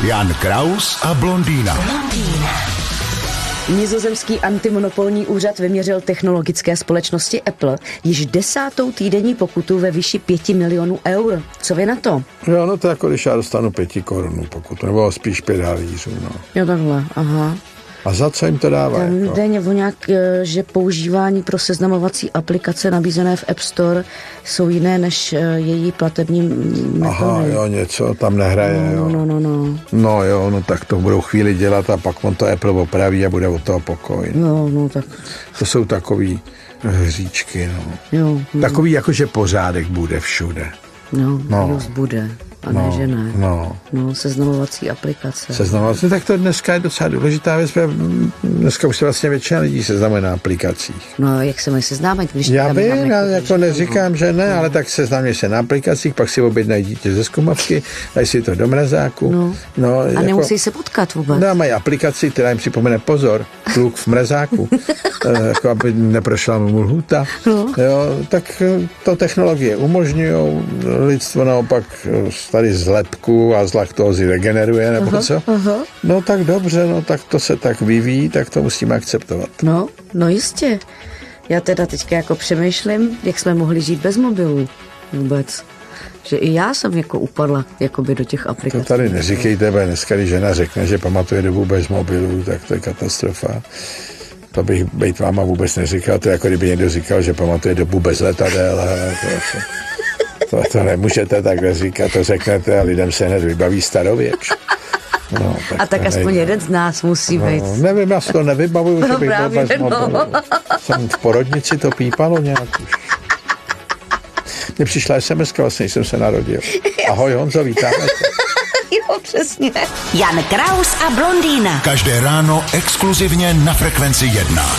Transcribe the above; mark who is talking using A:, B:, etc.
A: Jan Kraus a blondýna.
B: Nizozemský antimonopolní úřad vyměřil technologické společnosti Apple již desátou týdenní pokutu ve výši 5 milionů eur. Co vy na to?
C: Jo, no to jako když já dostanu pěti korunů pokud, nebo spíš pět halířů, no.
B: Jo, takhle, aha.
C: A za co jim to dává?
B: Tam
C: Jako?
B: jde o nějak, eh, že používání pro seznamovací aplikace nabízené v App Store jsou jiné než eh, její platební metody.
C: Aha, jo, něco tam nehraje, jo.
B: No, no, no.
C: No jo, no tak to budou chvíli dělat a pak on to Apple opraví a bude od toho pokoj.
B: No, no, tak
C: To jsou takový hříčky, no.
B: jo, no,
C: Takový jako, že pořádek bude všude.
B: no,
C: No.
B: no. bude. A ne,
C: No,
B: že ne.
C: no.
B: No, seznamovací aplikace.
C: Seznamovat se, tak to dneska je docela důležitá věc. Dneska už se vlastně většina lidí seznamuje na aplikacích.
B: No, jak se mají seznámit, když
C: Já
B: tam
C: já jako
B: no.
C: neříkám, že ne, ale tak seznámě se na aplikacích, pak si objednají dítě ze zkumavky, dají si to do mrazáku.
B: No.
C: no
B: A
C: jako,
B: nemusí se potkat vůbec.
C: No mají aplikaci, která jim připomene pozor, kluk v mrazáku, eh, jako aby neprošla mu lhuta.
B: No.
C: Jo, tak eh, to technologie umožňují, lidstvo naopak eh, tady z lepku a z laktózy regeneruje, nebo
B: Aha,
C: co?
B: aha.
C: No tak dobře, no tak to se tak vyvíjí, tak to musíme akceptovat.
B: No, no jistě. Já teda teďka jako přemýšlím, jak jsme mohli žít bez mobilů vůbec. Že i já jsem jako upadla jakoby do těch
C: To
B: aplikací.
C: tady neříkejte, protože dneska, když žena řekne, že pamatuje dobu bez mobilů, tak to je katastrofa. To bych být váma vůbec neříkal, to je jako kdyby někdo říkal, že pamatuje dobu bez letadel. To, to, to, to nemůžete takhle říkat, to řeknete a lidem se hned vybaví starověk. No,
B: A tak
C: to
B: aspoň
C: nejde.
B: jeden z nás musí být.
C: No, nevím, já si to nevybavuju, že
B: No
C: bych byl
B: právě,
C: bez
B: no.
C: Jsem v porodnici to pípalo nějak už. Mně přišla SMS, vlastně jsem se narodil. Ahoj Honzo, vítáme.
B: Jo, přesně.
D: Jan Kraus a blondýna.
A: Každé ráno exkluzivně na Frekvenci 1.